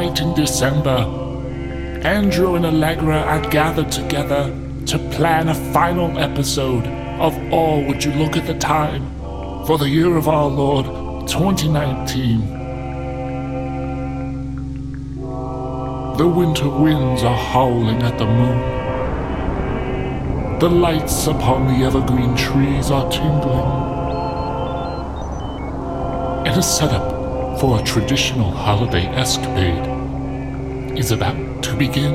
night in December, Andrew and Allegra are gathered together to plan a final episode of All Would You Look at the Time for the year of our Lord 2019. The winter winds are howling at the moon. The lights upon the evergreen trees are tingling. And a setup for a traditional holiday escapade is about to begin.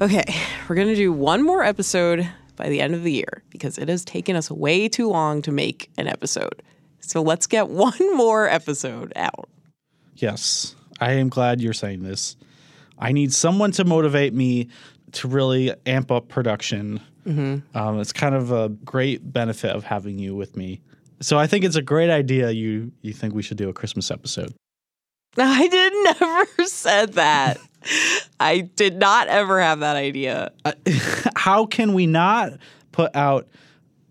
Okay, we're going to do one more episode by the end of the year because it has taken us way too long to make an episode. So let's get one more episode out. Yes, I am glad you're saying this. I need someone to motivate me to really amp up production. Um, it's kind of a great benefit of having you with me. So I think it's a great idea. You you think we should do a Christmas episode? I did never said that. I did not ever have that idea. How can we not put out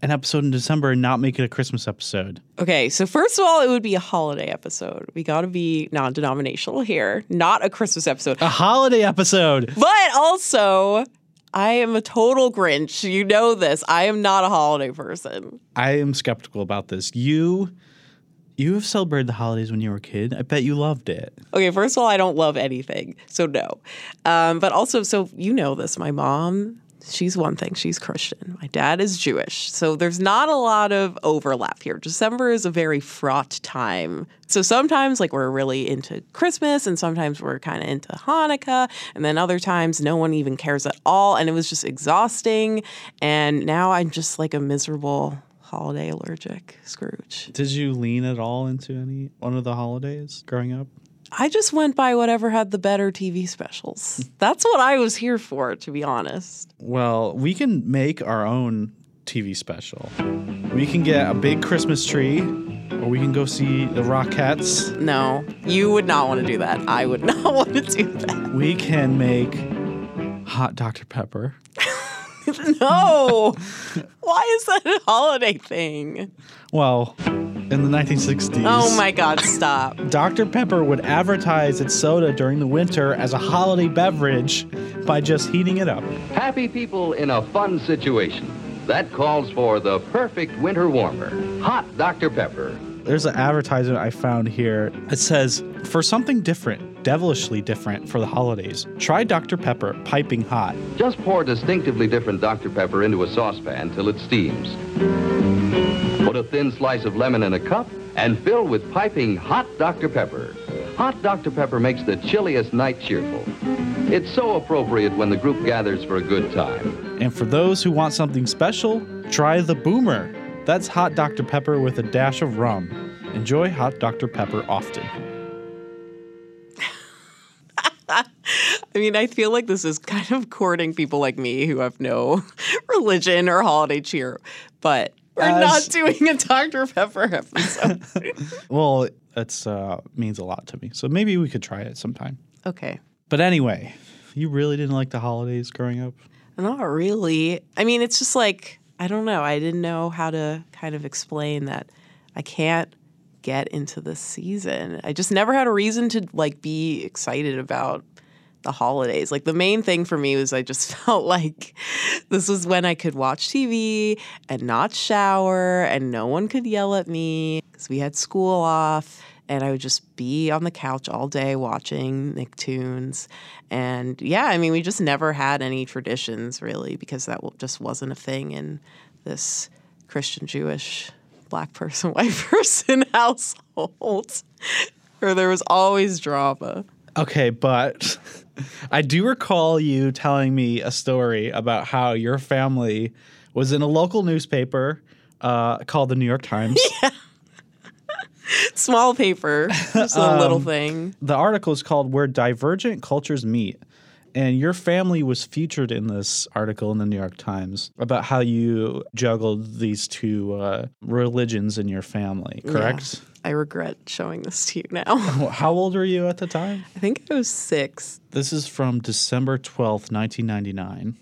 an episode in December and not make it a Christmas episode? Okay, so first of all, it would be a holiday episode. We got to be non denominational here, not a Christmas episode. A holiday episode. But also, I am a total Grinch. You know this. I am not a holiday person. I am skeptical about this. You you have celebrated the holidays when you were a kid. I bet you loved it. Okay, first of all, I don't love anything, so no. Um, but also, so you know this. My mom, she's one thing. She's Christian. My dad is Jewish, so there's not a lot of overlap here. December is a very fraught time. So sometimes, like we're really into Christmas, and sometimes we're kind of into Hanukkah, and then other times no one even cares at all, and it was just exhausting. And now I'm just like a miserable holiday allergic Scrooge. Did you lean at all into any one of the holidays growing up? I just went by whatever had the better TV specials. That's what I was here for, to be honest. Well, we can make our own TV special. We can get a big Christmas tree, or we can go see the Rockettes. No, you would not want to do that. I would not want to do that. We can make hot Dr. Pepper. No. Why is that a holiday thing? Well, in the 1960s. Oh my God, stop. Dr. Pepper would advertise its soda during the winter as a holiday beverage by just heating it up. Happy people in a fun situation. That calls for the perfect winter warmer. Hot Dr. Pepper. There's an advertisement I found here. It says, for something different, devilishly different for the holidays, try Dr. Pepper piping hot. Just pour distinctively different Dr. Pepper into a saucepan till it steams. Put a thin slice of lemon in a cup and fill with piping hot Dr. Pepper. Hot Dr. Pepper makes the chilliest night cheerful. It's so appropriate when the group gathers for a good time. And for those who want something special, try the Boomer. That's hot Dr. Pepper with a dash of rum. Enjoy hot Dr. Pepper often. I mean, I feel like this is kind of courting people like me who have no religion or holiday cheer, but we're As- not doing a Dr. Pepper episode. Well, it's uh, means a lot to me. So maybe we could try it sometime. okay. But anyway, you really didn't like the holidays growing up? Not really. I mean, it's just like, I don't know. I didn't know how to kind of explain that I can't get into the season. I just never had a reason to like be excited about the holidays. Like the main thing for me was I just felt like this was when I could watch TV and not shower and no one could yell at me because we had school off and I would just be on the couch all day watching Nicktoons. And yeah, I mean, we just never had any traditions really because that just wasn't a thing in this Christian Jewish black person, white person household where there was always drama. Okay, but I do recall you telling me a story about how your family was in a local newspaper uh, called the New York Times. Small paper, just a little thing. the article is called Where Divergent Cultures Meet. And your family was featured in this article in the New York Times about how you juggled these two uh, religions in your family, correct? I regret showing this to you now. How old were you at the time? I think I was six. This is from December 12th, 1999.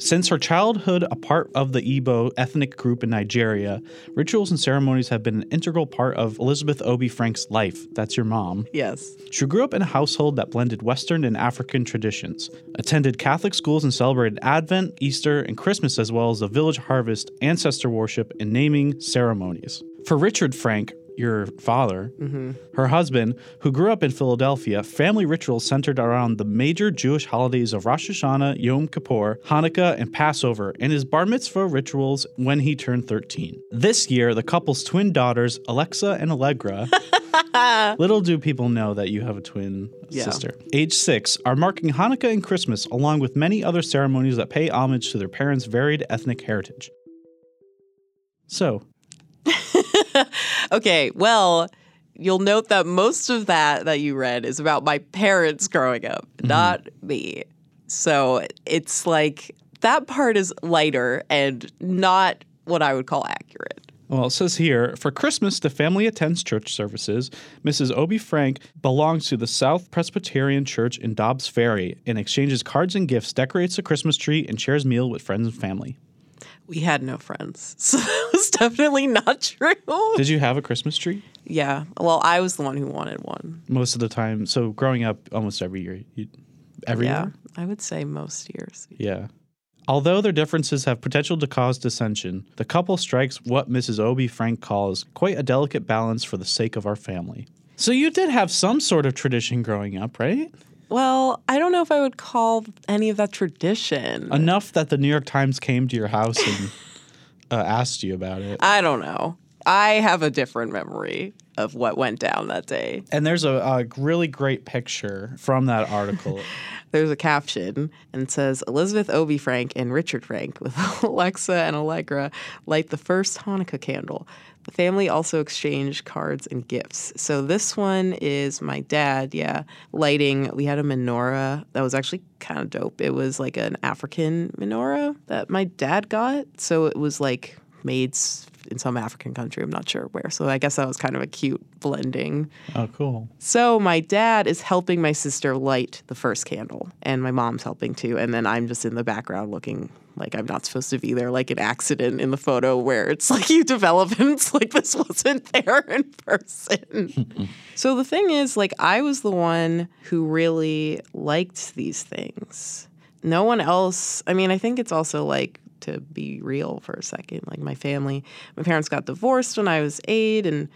Since her childhood a part of the Igbo ethnic group in Nigeria, rituals and ceremonies have been an integral part of Elizabeth Obi Frank's life. That's your mom. Yes. She grew up in a household that blended Western and African traditions, attended Catholic schools, and celebrated Advent, Easter, and Christmas, as well as the village harvest, ancestor worship, and naming ceremonies. For Richard Frank, your father, mm-hmm. her husband, who grew up in Philadelphia, family rituals centered around the major Jewish holidays of Rosh Hashanah, Yom Kippur, Hanukkah, and Passover, and his bar mitzvah rituals when he turned 13. This year, the couple's twin daughters, Alexa and Allegra, little do people know that you have a twin Yeah. sister, age six, are marking Hanukkah and Christmas along with many other ceremonies that pay homage to their parents' varied ethnic heritage. So, Okay, well, you'll note that most of that that you read is about my parents growing up, mm-hmm. not me. So it's like that part is lighter and not what I would call accurate. Well, it says here for Christmas, the family attends church services. Mrs. Obi Frank belongs to the South Presbyterian Church in Dobbs Ferry and exchanges cards and gifts, decorates the Christmas tree, and shares meal with friends and family. We had no friends. So that was definitely not true. Did you have a Christmas tree? yeah. Well, I was the one who wanted one. Most of the time. So growing up, almost every year. You, every yeah. year? I would say most years. Yeah. Although their differences have potential to cause dissension, the couple strikes what Mrs. Obi Frank calls quite a delicate balance for the sake of our family. So you did have some sort of tradition growing up, right? Well, I don't know if I would call any of that tradition. Enough that the New York Times came to your house and uh, asked you about it. I don't know. I have a different memory of what went down that day. And there's a, a really great picture from that article. There's a caption and it says Elizabeth Obi Frank and Richard Frank with Alexa and Allegra light the first Hanukkah candle. The family also exchanged cards and gifts. So this one is my dad, yeah, lighting. We had a menorah that was actually kind of dope. It was like an African menorah that my dad got. So it was like made in some African country. I'm not sure where. So I guess that was kind of a cute blending. oh, cool. So my dad is helping my sister light the first candle, and my mom's helping too. And then I'm just in the background looking like I'm not supposed to be there, like an accident in the photo where it's like you develop and it's like this wasn't there in person. so the thing is, like, I was the one who really liked these things. No one else, I mean, I think it's also like to be real for a second. Like, my family, my parents got divorced when I was eight, and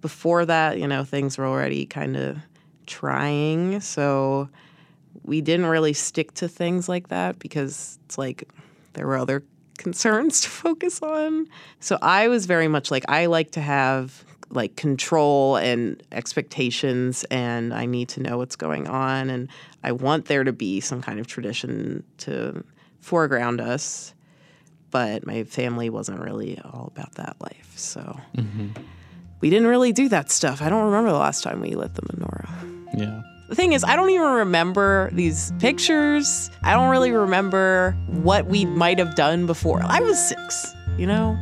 before that, you know, things were already kind of trying. So we didn't really stick to things like that because it's like there were other concerns to focus on. So I was very much like, I like to have like control and expectations, and I need to know what's going on. And I want there to be some kind of tradition to foreground us. But my family wasn't really all about that life. So mm-hmm. we didn't really do that stuff. I don't remember the last time we lit the menorah. Yeah. The thing is, I don't even remember these pictures. I don't really remember what we might have done before. I was six, you know?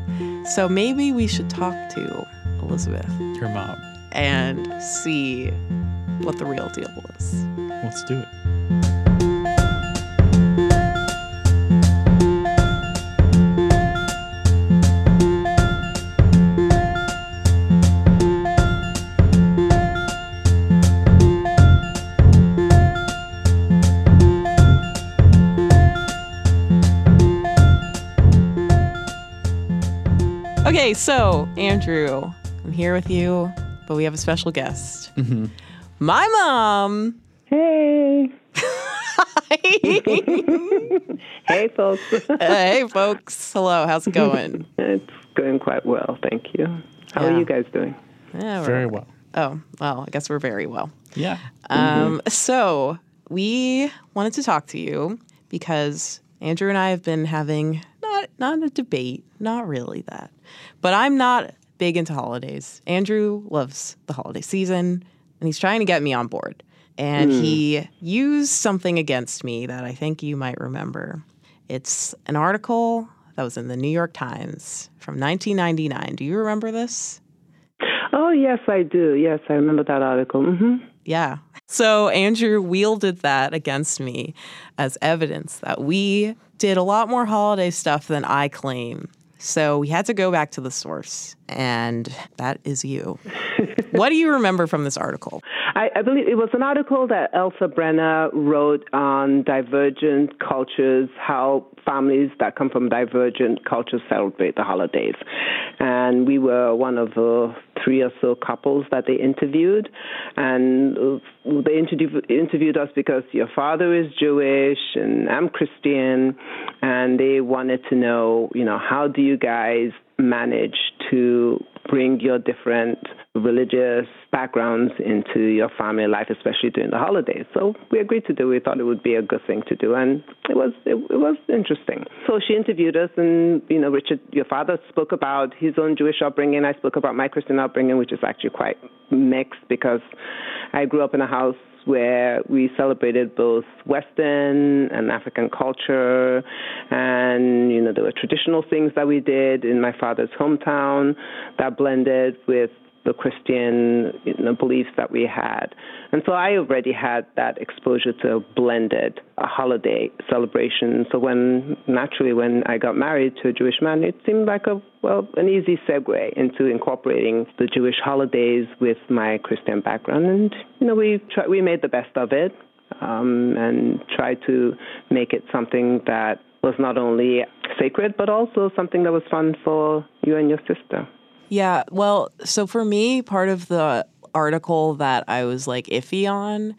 So maybe we should talk to Elizabeth Your mom. and see what the real deal was. Let's do it. Okay, so Andrew, I'm here with you, but we have a special guest. My mom. Hey. hey, folks. hey, folks. Hello. How's it going? it's going quite well, thank you. How Yeah. are you guys doing? Yeah, Very well. Oh, well, I guess we're very well. Yeah. Um, so we wanted to talk to you because Andrew and I have been having not not a debate, not really that, but I'm not big into holidays. Andrew loves the holiday season, and he's trying to get me on board. And he used something against me that I think you might remember. It's an article that was in the New York Times from 1999. Do you remember this? Oh, yes, I do. Yes, I remember that article. hmm Yeah. So Andrew wielded that against me as evidence that we did a lot more holiday stuff than I claim. So we had to go back to the source, and that is you. What do you remember from this article? I, I, believe it was an article that Elsa Brenner wrote on divergent cultures, how families that come from divergent cultures celebrate the holidays. And we were one of the three or so couples that they interviewed. And uh, they interview, interviewed us because your father is Jewish and I'm Christian. And they wanted to know, you know, how do you guys manage to bring your different religious backgrounds into your family life, especially during the holidays. So we agreed to do. We thought it would be a good thing to do, and it was it, it was interesting. So she interviewed us, and you know, Richard, your father spoke about his own Jewish upbringing. I spoke about my Christian upbringing, which is actually quite mixed because I grew up in a house where we celebrated both Western and African culture, and you know there were traditional things that we did in my father's hometown that blended with the Christian you know, beliefs that we had. And so I already had that exposure to blended a holiday celebration. So when naturally when I got married to a Jewish man, it seemed like a well an easy segue into incorporating the Jewish holidays with my Christian background. And you know we try, we made the best of it um, and tried to make it something that was not only sacred but also something that was fun for you and your sister. Yeah. Well, so for me, part of the article that I was like iffy on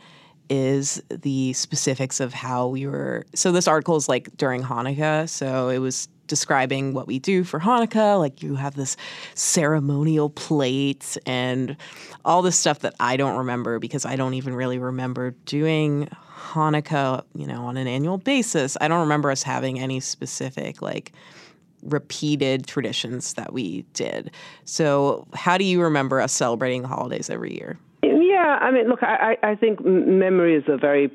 is the specifics of how we were. So this article is like during Hanukkah. So it was describing what we do for Hanukkah. Like you have this ceremonial plate and all this stuff that I don't remember because I don't even really remember doing Hanukkah, you know, on an annual basis. I don't remember us having any specific like repeated traditions that we did. So, how do you remember us celebrating the holidays every year? Yeah, I mean, look, I, I think memory is a very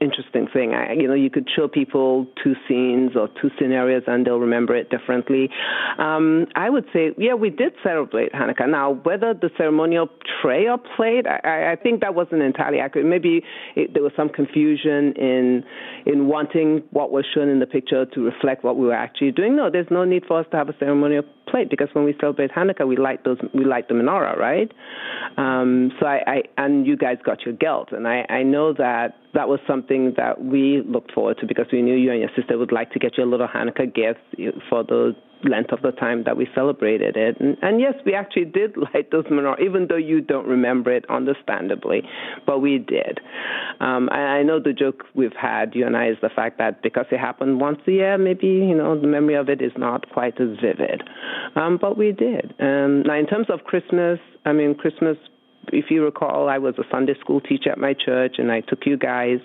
interesting thing. I, you know, you could show people two scenes or two scenarios and they'll remember it differently. Um, I would say, yeah, we did celebrate Hanukkah. Now, whether the ceremonial tray or plate, I, I think that wasn't entirely accurate. Maybe it, there was some confusion in in wanting what was shown in the picture to reflect what we were actually doing. No, there's no need for us to have a ceremonial plate because when we celebrate Hanukkah, we light those, we light the menorah, right? Um, so I, I, and you guys got your gelt, and I, I know that that was something that we looked forward to because we knew you and your sister would like to get you a little Hanukkah gift for the length of the time that we celebrated it. And, and yes, we actually did light those menorah, even though you don't remember it, understandably, but we did. Um, I know the joke we've had, you and I, is the fact that because it happened once a year, maybe you know the memory of it is not quite as vivid. Um, but we did. Um, now, in terms of Christmas, I mean, Christmas if you recall, I was a Sunday school teacher at my church, and I took you guys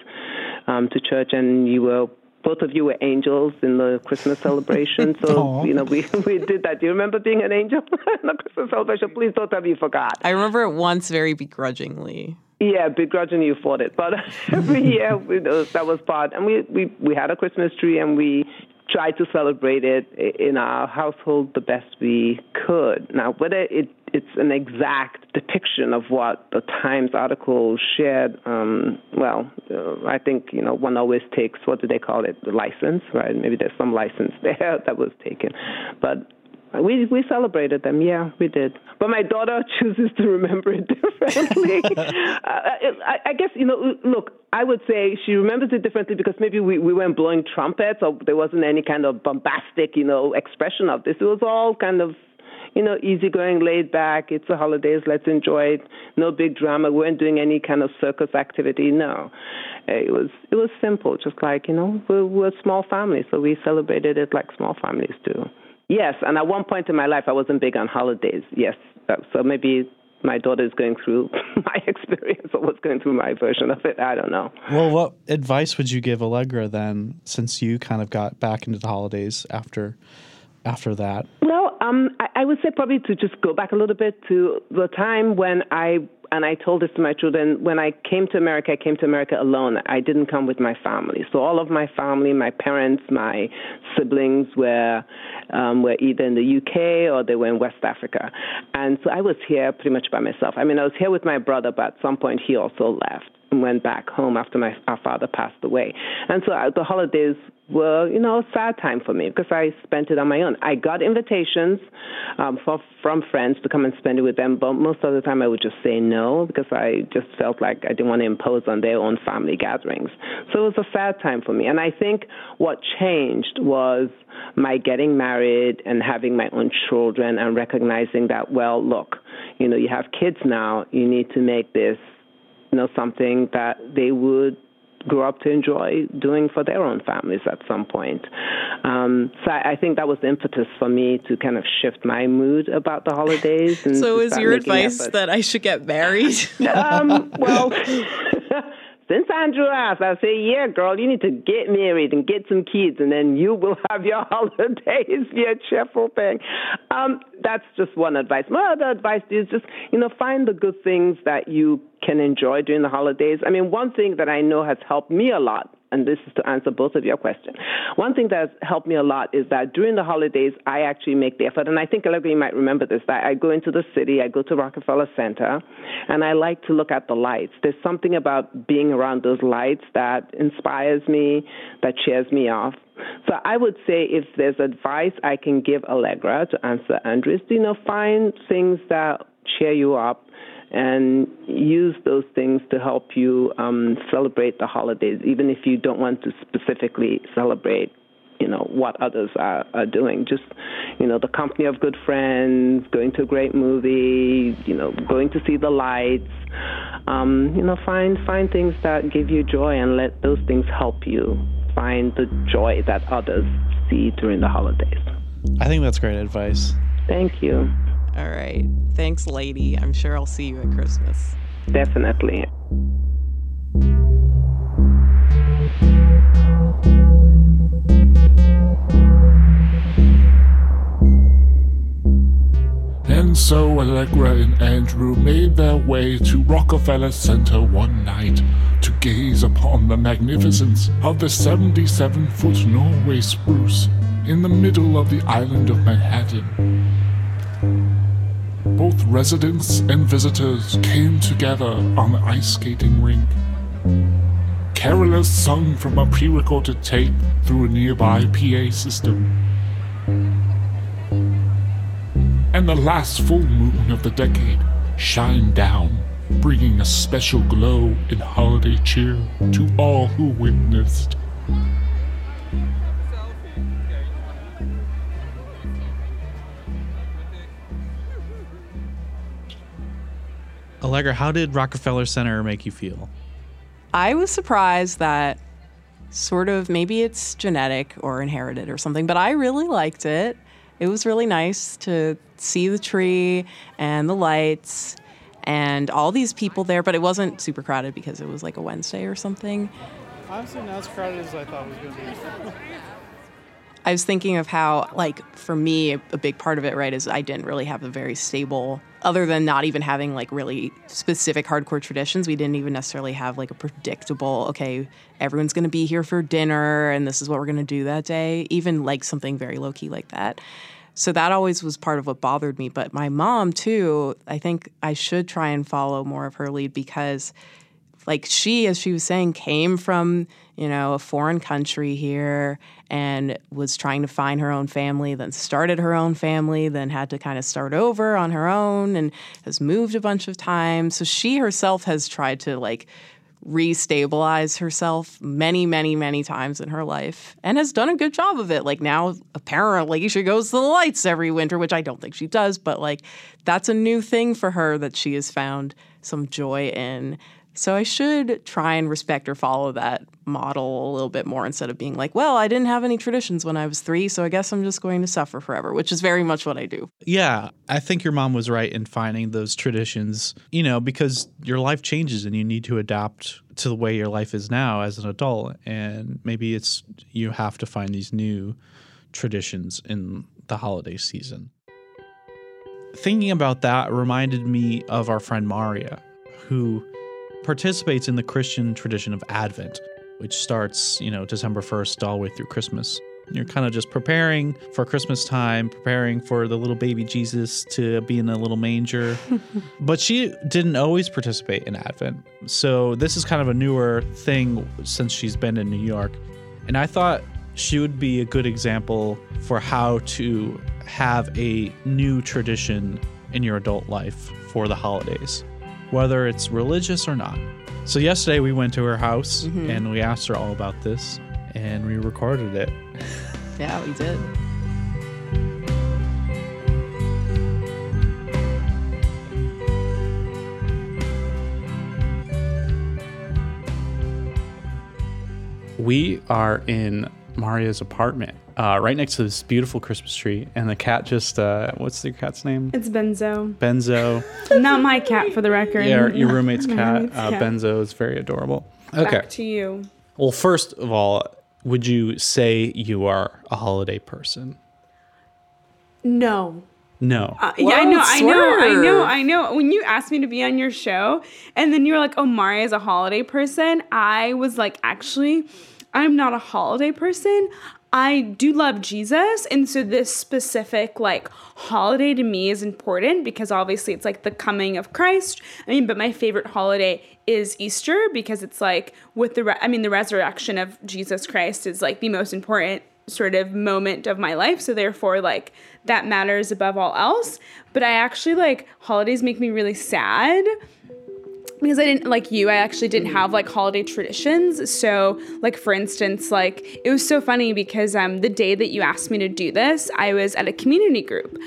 um, to church, and you were both of you were angels in the Christmas celebration. So Aww. you know we we did that. Do you remember being an angel in the Christmas celebration? Please don't tell me you forgot. I remember it once very begrudgingly. Yeah, begrudgingly you fought it, but every year we, that was part. And we we we had a Christmas tree, and we tried to celebrate it in our household the best we could. Now, whether it it's an exact depiction of what the Times article shared. Um, well, uh, I think you know one always takes what do they call it, the license, right? Maybe there's some license there that was taken, but we we celebrated them, yeah, we did. But my daughter chooses to remember it differently. uh, I, I guess you know. Look, I would say she remembers it differently because maybe we we weren't blowing trumpets or there wasn't any kind of bombastic, you know, expression of this. It was all kind of you know, easygoing, laid back. It's the holidays. Let's enjoy it. No big drama. We weren't doing any kind of circus activity. No, it was it was simple. Just like you know, we're, we're a small family, so we celebrated it like small families do. Yes, and at one point in my life, I wasn't big on holidays. Yes, uh, so maybe my daughter is going through my experience or was going through my version of it. I don't know. Well, what advice would you give Allegra then, since you kind of got back into the holidays after after that? Well, um, I, I, would say probably to just go back a little bit to the time when I and I told this to my children when I came to America. I came to America alone. I didn't come with my family. So all of my family, my parents, my siblings were um, were either in the UK or they were in West Africa, and so I was here pretty much by myself. I mean, I was here with my brother, but at some point he also left. Went back home after my our father passed away, and so uh, the holidays were, you know, a sad time for me because I spent it on my own. I got invitations um, for, from friends to come and spend it with them, but most of the time I would just say no because I just felt like I didn't want to impose on their own family gatherings. So it was a sad time for me. And I think what changed was my getting married and having my own children and recognizing that, well, look, you know, you have kids now, you need to make this, you know, something that they would grow up to enjoy doing for their own families at some point. Um, so I, I, think that was the impetus for me to kind of shift my mood about the holidays. so is your advice efforts. that I should get married? um, well. Since Andrew asked, I say, yeah, girl, you need to get married and get some kids, and then you will have your holidays a cheerful thing. Um, that's just one advice. My other advice is just, you know, find the good things that you can enjoy during the holidays. I mean, one thing that I know has helped me a lot and this is to answer both of your questions. One thing that's helped me a lot is that during the holidays, I actually make the effort, and I think a lot of you might remember this, that I go into the city, I go to Rockefeller Center, and I like to look at the lights. There's something about being around those lights that inspires me, that cheers me off. So I would say if there's advice I can give Allegra to answer Andrew's, you know, find things that cheer you up and use those things to help you um, celebrate the holidays, even if you don't want to specifically celebrate you know what others are, are doing. Just you know the company of good friends going to a great movie you know going to see the lights um, you know find find things that give you joy and let those things help you find the joy that others see during the holidays. I think that's great advice. Thank you all right. Thanks, lady. I'm sure I'll see you at Christmas. Definitely. And so Allegra and Andrew made their way to Rockefeller Center one night to gaze upon the magnificence of the 77 foot Norway spruce in the middle of the island of Manhattan. Both residents and visitors came together on the ice skating rink. Carolers sung from a pre recorded tape through a nearby PA system. And the last full moon of the decade shined down, bringing a special glow and holiday cheer to all who witnessed. Allegra, how did Rockefeller Center make you feel? I was surprised that sort of maybe it's genetic or inherited or something, but I really liked it. It was really nice to see the tree and the lights and all these people there, but it wasn't super crowded because it was like a Wednesday or something. Honestly, not as crowded as I thought it was going to be. I was thinking of how, like, for me, a big part of it, right, is I didn't really have a very stable, other than not even having like really specific hardcore traditions, we didn't even necessarily have like a predictable, okay, everyone's to be here for dinner and this is what we're to do that day, even like something very low key like that. So that always was part of what bothered me. But my mom, too, I think I should try and follow more of her lead because like she, as she was saying, came from, you know, a foreign country here and was trying to find her own family, then started her own family, then had to kind of start over on her own and has moved a bunch of times. So she herself has tried to like restabilize herself many, many, many times in her life and has done a good job of it. Like now, apparently, she goes to the lights every winter, which I don't think she does, but like that's a new thing for her that she has found some joy in. So I should try and respect or follow that model a little bit more instead of being like, well, I didn't have any traditions when I was three, so I guess I'm just going to suffer forever, which is very much what I do. Yeah, I think your mom was right in finding those traditions, you know, because your life changes and you need to adapt to the way your life is now as an adult. And maybe it's you have to find these new traditions in the holiday season. Thinking about that reminded me of our friend Maria, who participates in the Christian tradition of Advent, which starts, you know, December 1st all the way through Christmas. You're kind of just preparing for Christmas time, preparing for the little baby Jesus to be in a little manger. but she didn't always participate in Advent. So this is kind of a newer thing since she's been in New York. And I thought she would be a good example for how to have a new tradition in your adult life for the holidays, whether it's religious or not. So, yesterday we went to her house mm-hmm. and we asked her all about this and we recorded it. Yeah, we did. We are in Maria's apartment, uh, right next to this beautiful Christmas tree, and the cat just, uh, what's the cat's name? It's Benzo. Benzo. Not my cat, for the record. Yeah, your roommate's cat, roommate's uh, cat. Benzo, is very adorable. Okay. Back to you. Well, first of all, would you say you are a holiday person? No. No. Uh, yeah, I know, Whoa, I know, I know. I know. When you asked me to be on your show, and then you were like, "Oh, Mari is a holiday person," I was like, "Actually, I'm not a holiday person. I do love Jesus, and so this specific like holiday to me is important because obviously it's like the coming of Christ. I mean, but my favorite holiday is Easter because it's like with the re- I mean the resurrection of Jesus Christ is like the most important sort of moment of my life. So therefore, like that matters above all else. But I actually like holidays make me really sad because I didn't like you, I actually didn't have like holiday traditions. So, like for instance, like it was so funny because um the day that you asked me to do this, I was at a community group.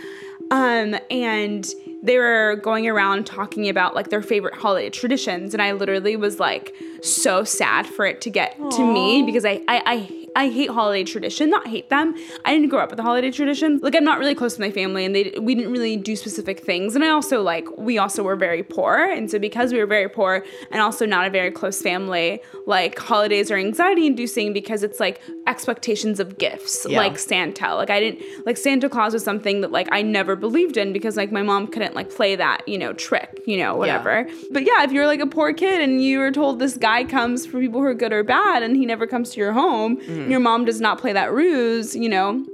Um and they were going around talking about like their favorite holiday traditions and I literally was like so sad for it to get to me because I I I I hate holiday tradition, not hate them. I didn't grow up with the holiday traditions. Like I'm not really close to my family and they we didn't really do specific things. And I also like we also were very poor. And so because we were very poor and also not a very close family, like holidays are anxiety inducing because it's like expectations of gifts, Yeah. like Santa. Like I didn't like Santa Claus was something that like I never believed in because like my mom couldn't like play that, you know, trick, you know, whatever. But yeah, if you're like a poor kid and you were told this guy comes for people who are good or bad and he never comes to your home, mm-hmm. And your mom does not play that ruse, you know.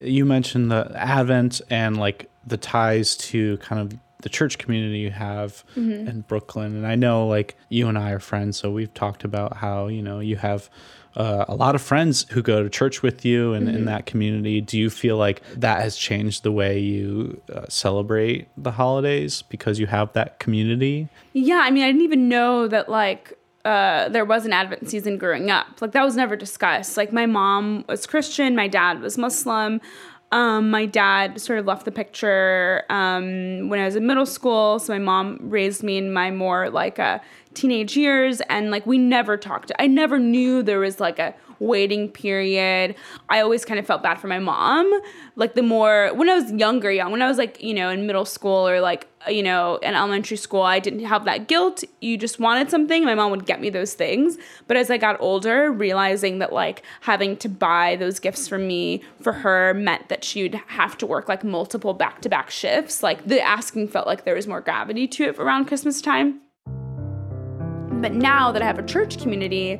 You mentioned the Advent and like the ties to kind of the church community you have in Brooklyn. And I know like you and I are friends, so we've talked about how, you know, you have uh, a lot of friends who go to church with you and in that community. Do you feel like that has changed the way you uh, celebrate the holidays because you have that community? Yeah, I mean, I didn't even know that like uh, there was an Advent season growing up. Like that was never discussed. Like my mom was Christian, my dad was Muslim. Um, my dad sort of left the picture um, when I was in middle school. So my mom raised me in my more like uh, teenage years, and like we never talked. I never knew there was like a waiting period. I always kind of felt bad for my mom. Like the more when I was younger, young, when I was like, you know, in middle school or like, uh, you know, in elementary school, I didn't have that guilt. You just wanted something. My mom would get me those things. But as I got older, realizing that like having to buy those gifts for me for her meant that she would have to work like multiple back to back shifts. Like the asking felt like there was more gravity to it around Christmas time. But now that I have a church community,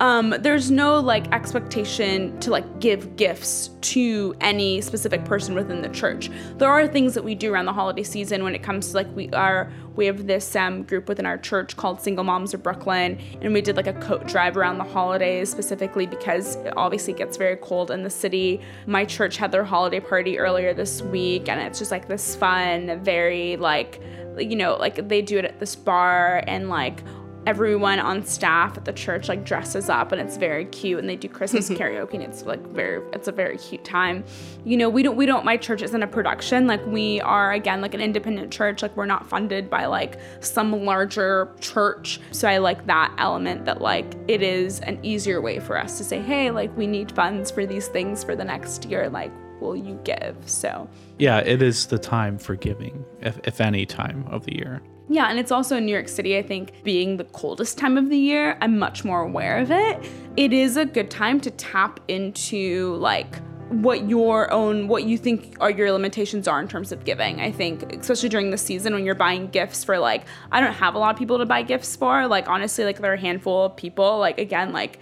um, there's no like expectation to like give gifts to any specific person within the church. There are things that we do around the holiday season when it comes to like we are we have this um, group within our church called Single Moms of Brooklyn, and we did like a coat drive around the holidays specifically because it obviously gets very cold in the city. My church had their holiday party earlier this week, and it's just like this fun, very like you know like they do it at this bar and like everyone on staff at the church like dresses up and it's very cute and they do christmas karaoke and it's like very it's a very cute time. You know we don't we don't my church isn't a production. Like we are again like an independent church. Like we're not funded by like some larger church. So i like that element that like it is an easier way for us to say hey like we need funds for these things for the next year like will you give? So Yeah, it is the time for giving, if, if any time of the year. Yeah, and it's also in New York City, I think, being the coldest time of the year, I'm much more aware of it. It is a good time to tap into like what your own what you think are your limitations are in terms of giving. I think especially during the season when you're buying gifts for like I don't have a lot of people to buy gifts for. Like honestly, like there are a handful of people. Like again, like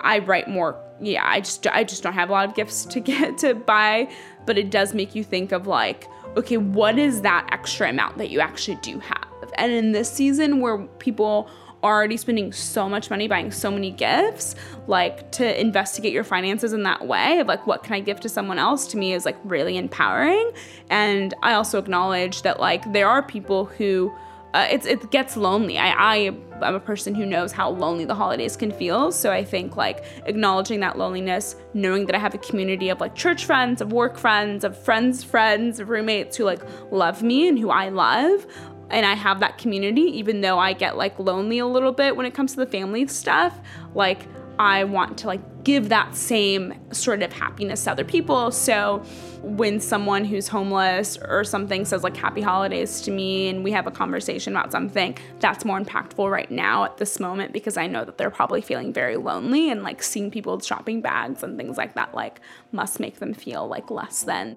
I write more. Yeah, I just I just don't have a lot of gifts to get to buy, but it does make you think of like, okay, what is that extra amount that you actually do have? And in this season where people are already spending so much money buying so many gifts, like to investigate your finances in that way of like what can I give to someone else to me is like really empowering. And I also acknowledge that like there are people who uh, it's it gets lonely. I I am a person who knows how lonely the holidays can feel. So I think like acknowledging that loneliness, knowing that I have a community of like church friends, of work friends, of friends' friends, of roommates who like love me and who I love, and I have that community, even though I get like lonely a little bit when it comes to the family stuff, like I want to like give that same sort of happiness to other people. So when someone who's homeless or something says like happy holidays to me and we have a conversation about something, that's more impactful right now at this moment because I know that they're probably feeling very lonely and like seeing people with shopping bags and things like that like must make them feel like less than.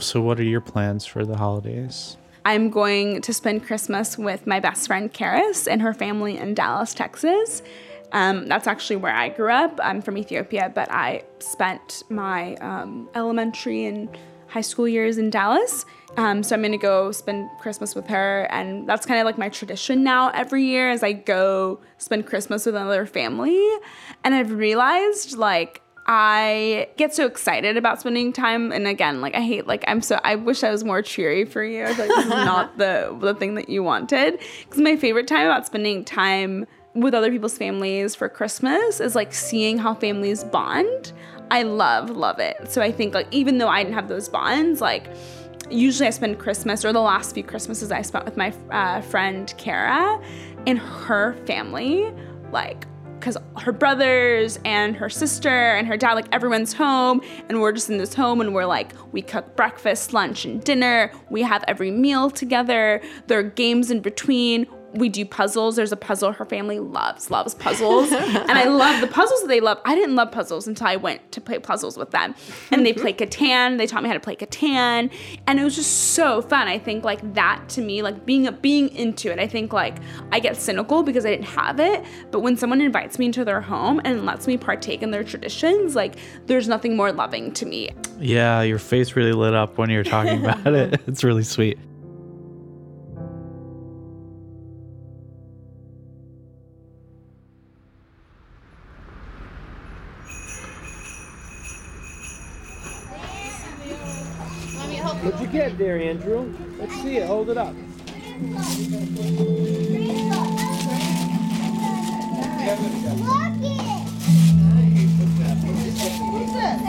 So, what are your plans for the holidays? I'm going to spend Christmas with my best friend Karis and her family in Dallas, Texas. Um, that's actually where I grew up. I'm from Ethiopia, but I spent my um, elementary and high school years in Dallas. Um, so I'm gonna go spend Christmas with her, and that's kind of like my tradition now every year as I go spend Christmas with another family. And I've realized like I get so excited about spending time, and again, like I hate, like I'm so. I wish I was more cheery for you. I feel like this is not the the thing that you wanted. Because my favorite time about spending time with other people's families for Christmas is like seeing how families bond. I love love it. So I think like even though I didn't have those bonds, like usually I spend Christmas or the last few Christmases I spent with my uh, friend Kara and her family, like because her brothers and her sister and her dad, like everyone's home, and we're just in this home and we're like, we cook breakfast, lunch, and dinner. We have every meal together. There are games in between we do puzzles. There's a puzzle her family loves, loves puzzles. and I love the puzzles that they love. I didn't love puzzles until I went to play puzzles with them. And they play Catan. They taught me how to play Catan. And it was just so fun. I think like that to me, like being a, being into it, I think like I get cynical because I didn't have it. But when someone invites me into their home and lets me partake in their traditions, like there's nothing more loving to me. Yeah, your face really lit up when you were talking about it. It's really sweet. What'd you get there, Andrew? Let's see it. Hold it up.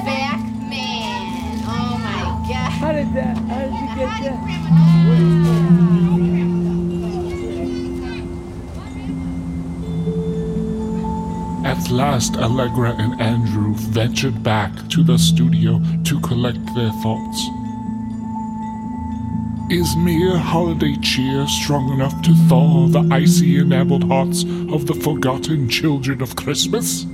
Backman. Oh my god. How did that? How did you get that? At last, Allegra and Andrew ventured back to the studio to collect their thoughts. Is mere holiday cheer strong enough to thaw the icy enameled hearts of the forgotten children of Christmas?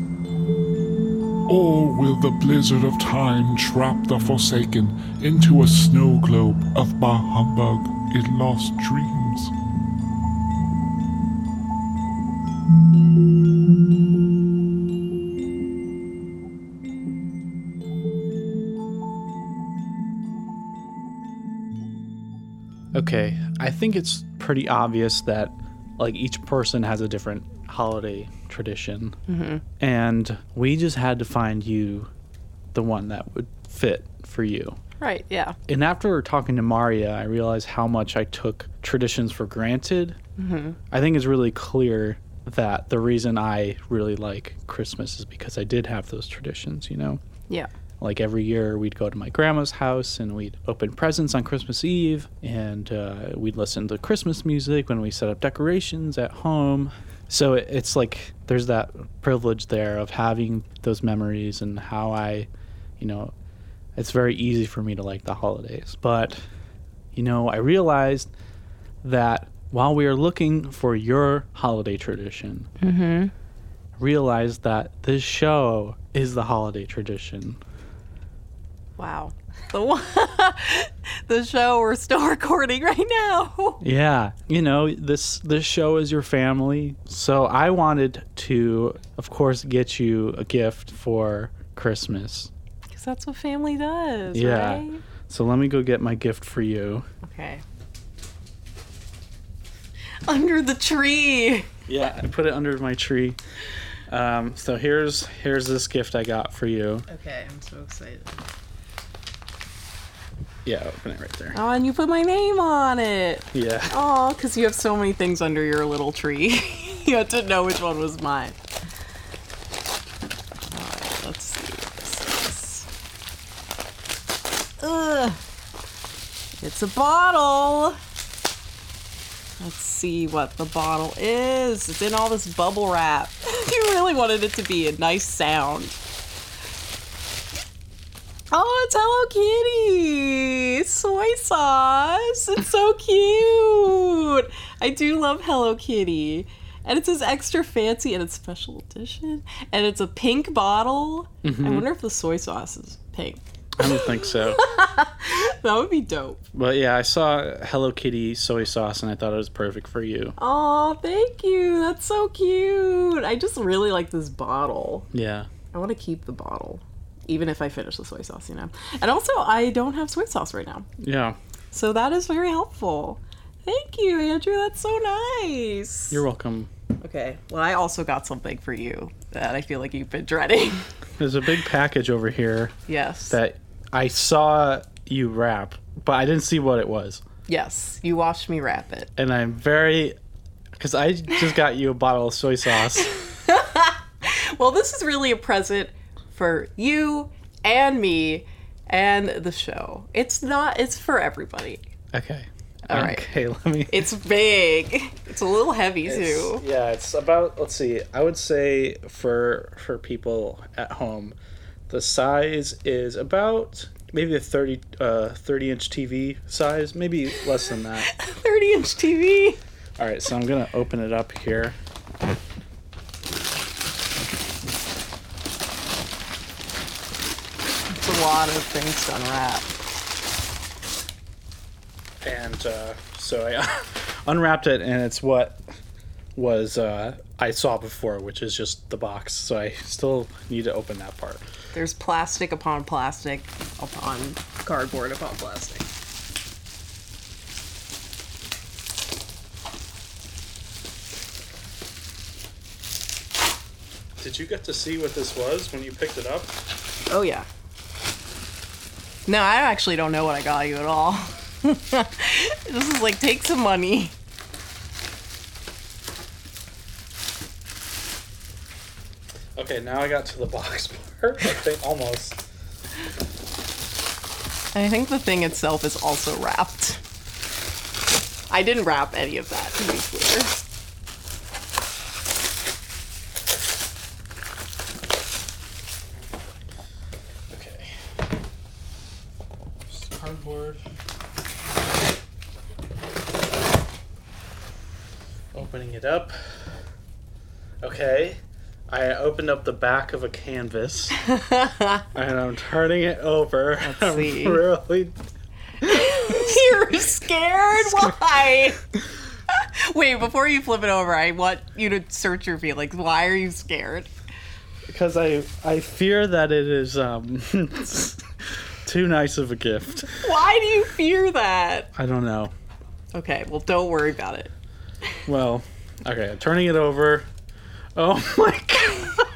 Or will the blizzard of time trap the forsaken into a snow globe of bah humbug in lost dreams? Okay, I think it's pretty obvious that like each person has a different holiday tradition, mm-hmm. and we just had to find you the one that would fit for you. Right, yeah. And after talking to Maria, I realized how much I took traditions for granted. Mm-hmm. I think it's really clear that the reason I really like Christmas is because I did have those traditions, you know? Yeah. Like every year, we'd go to my grandma's house and we'd open presents on Christmas Eve, and uh, we'd listen to Christmas music when we set up decorations at home. So it, it's like there's that privilege there of having those memories and how I, you know, it's very easy for me to like the holidays. But, you know, I realized that while we are looking for your holiday tradition, Mm-hmm. realized that this show is the holiday tradition. Wow. The one, the show. We're still recording right now. Yeah, you know this this show is your family, so I wanted to, of course, get you a gift for Christmas. Because that's what family does, Yeah. right? So let me go get my gift for you. Okay. Under the tree. Yeah, I put it under my tree. Um, so here's here's this gift I got for you. Okay, I'm so excited. Yeah, open it right there. Oh, and you put my name on it. Yeah. Oh, because you have so many things under your little tree. you had to know which one was mine. Alright, let's see what this is. Ugh. It's a bottle. Let's see what the bottle is. It's in all this bubble wrap. you really wanted it to be a nice sound. Oh, it's Hello Kitty! Soy sauce! It's so cute! I do love Hello Kitty. And it says extra fancy and it's special edition. And it's a pink bottle. I mm-hmm. wonder if the soy sauce is pink. I don't think so. That would be dope. But yeah, I saw Hello Kitty soy sauce and I thought it was perfect for you. Oh, thank you. That's so cute. I just really like this bottle. Yeah. I want to keep the bottle, even if I finish the soy sauce, you know. And also, I don't have soy sauce right now. Yeah. So that is very helpful. Thank you, Andrew. That's so nice. You're welcome. okay. Well, I also got something for you that I feel like you've been dreading. There's a big package over here yes. that I saw you wrap, but I didn't see what it was. yes. You watched me wrap it. And I'm very because I just got you a bottle of soy sauce. Well, this is really a present for you and me and the show. It's not. It's for everybody. Okay. All right. Okay, let me It's big. It's a little heavy too. Yeah, it's about let's see. I would say for for people at home, the size is about maybe a 30 uh 30 inch TV size, maybe less than that. 30 inch TV. All right, so I'm going to open it up here. It's a lot of things to unwrap. and uh, so I unwrapped it, and it's what was uh, I saw before, which is just the box. So I still need to open that part. There's plastic upon plastic upon cardboard upon plastic. Did you get to see what this was when you picked it up? Oh yeah. No, I actually don't know what I got you at all. this is like take some money. Okay, now I got to the box part. I think almost. I think the thing itself is also wrapped. I didn't wrap any of that, to be clear. Okay. Just cardboard. Opening it up. Okay. I opened up the back of a canvas and I'm turning it over. I'm see. really You're scared? Why? Wait, before you flip it over, I want you to search your feelings. Why are you scared? because I I fear that it is um too nice of a gift. Why do you fear that? I don't know. Okay, well, don't worry about it. Well, okay, turning it over. Oh my god.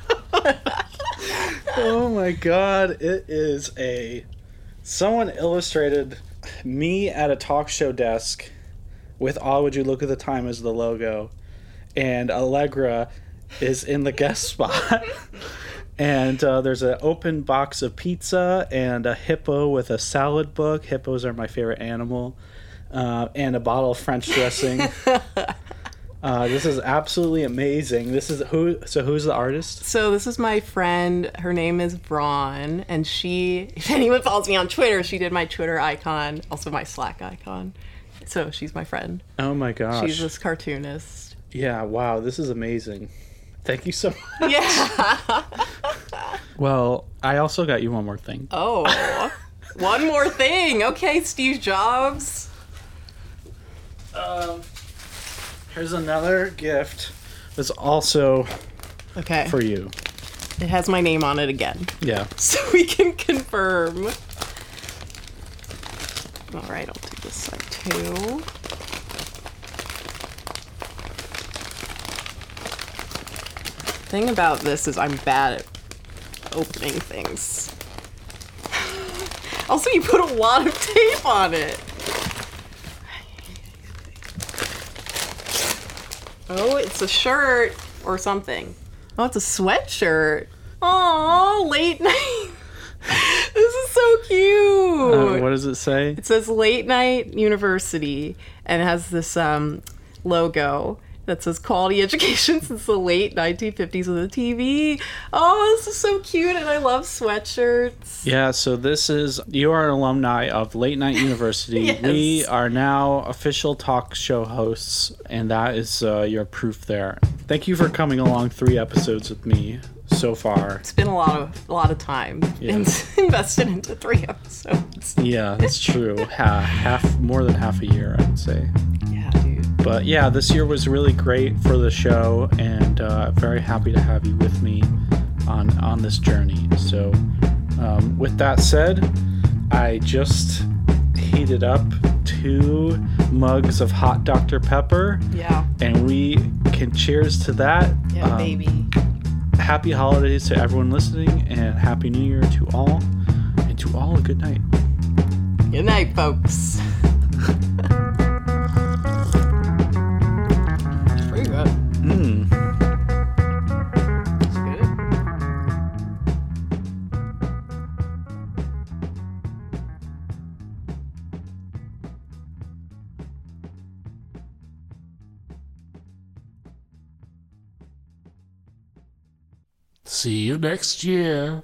Oh my god, it is a someone illustrated me at a talk show desk with all would you look at the time as the logo and Allegra is in the guest spot. And uh, there's an open box of pizza and a hippo with a salad book. Hippos are my favorite animal. Uh, and a bottle of French dressing. Uh, this is absolutely amazing. This is who? So who's the artist? So this is my friend. Her name is Braun, and she. If anyone follows me on Twitter, she did my Twitter icon, also my Slack icon. So she's my friend. Oh my gosh! She's this cartoonist. yeah, wow, this is amazing. Thank you so much. Yeah. Well, I also got you one more thing. Oh. One more thing. Okay, Steve Jobs. Here's another gift. It's also Okay. for you. it has my name on it again. Yeah. So we can confirm. All right, I'll do this side too. Thing about this is I'm bad at opening things. also, you put a lot of tape on it. Oh, it's a shirt or something. Oh, it's a sweatshirt. Oh, late night. this is so cute. Uh, what does it say? It says Late Night University and it has this um, logo that says quality education since the late 1950s with a TV. Oh, this is so cute and I love sweatshirts. Yeah, so this is you are an alumni of Late Night University. Yes. We are now official talk show hosts, and that is uh, your proof there. Thank you for coming along three episodes with me so far. It's been a lot of a lot of time Yeah. invested into three episodes. Yeah, that's true. ha- half more than half a year, I would say. But yeah, this year was really great for the show, and uh, very happy to have you with me on on this journey. So, um, with that said, I just heated up two mugs of hot Dr Pepper, Yeah. and we can cheers to that. Yeah, Um, baby. Happy holidays to everyone listening, and happy New Year to all, and to all a good night. Good night, folks. See you next year.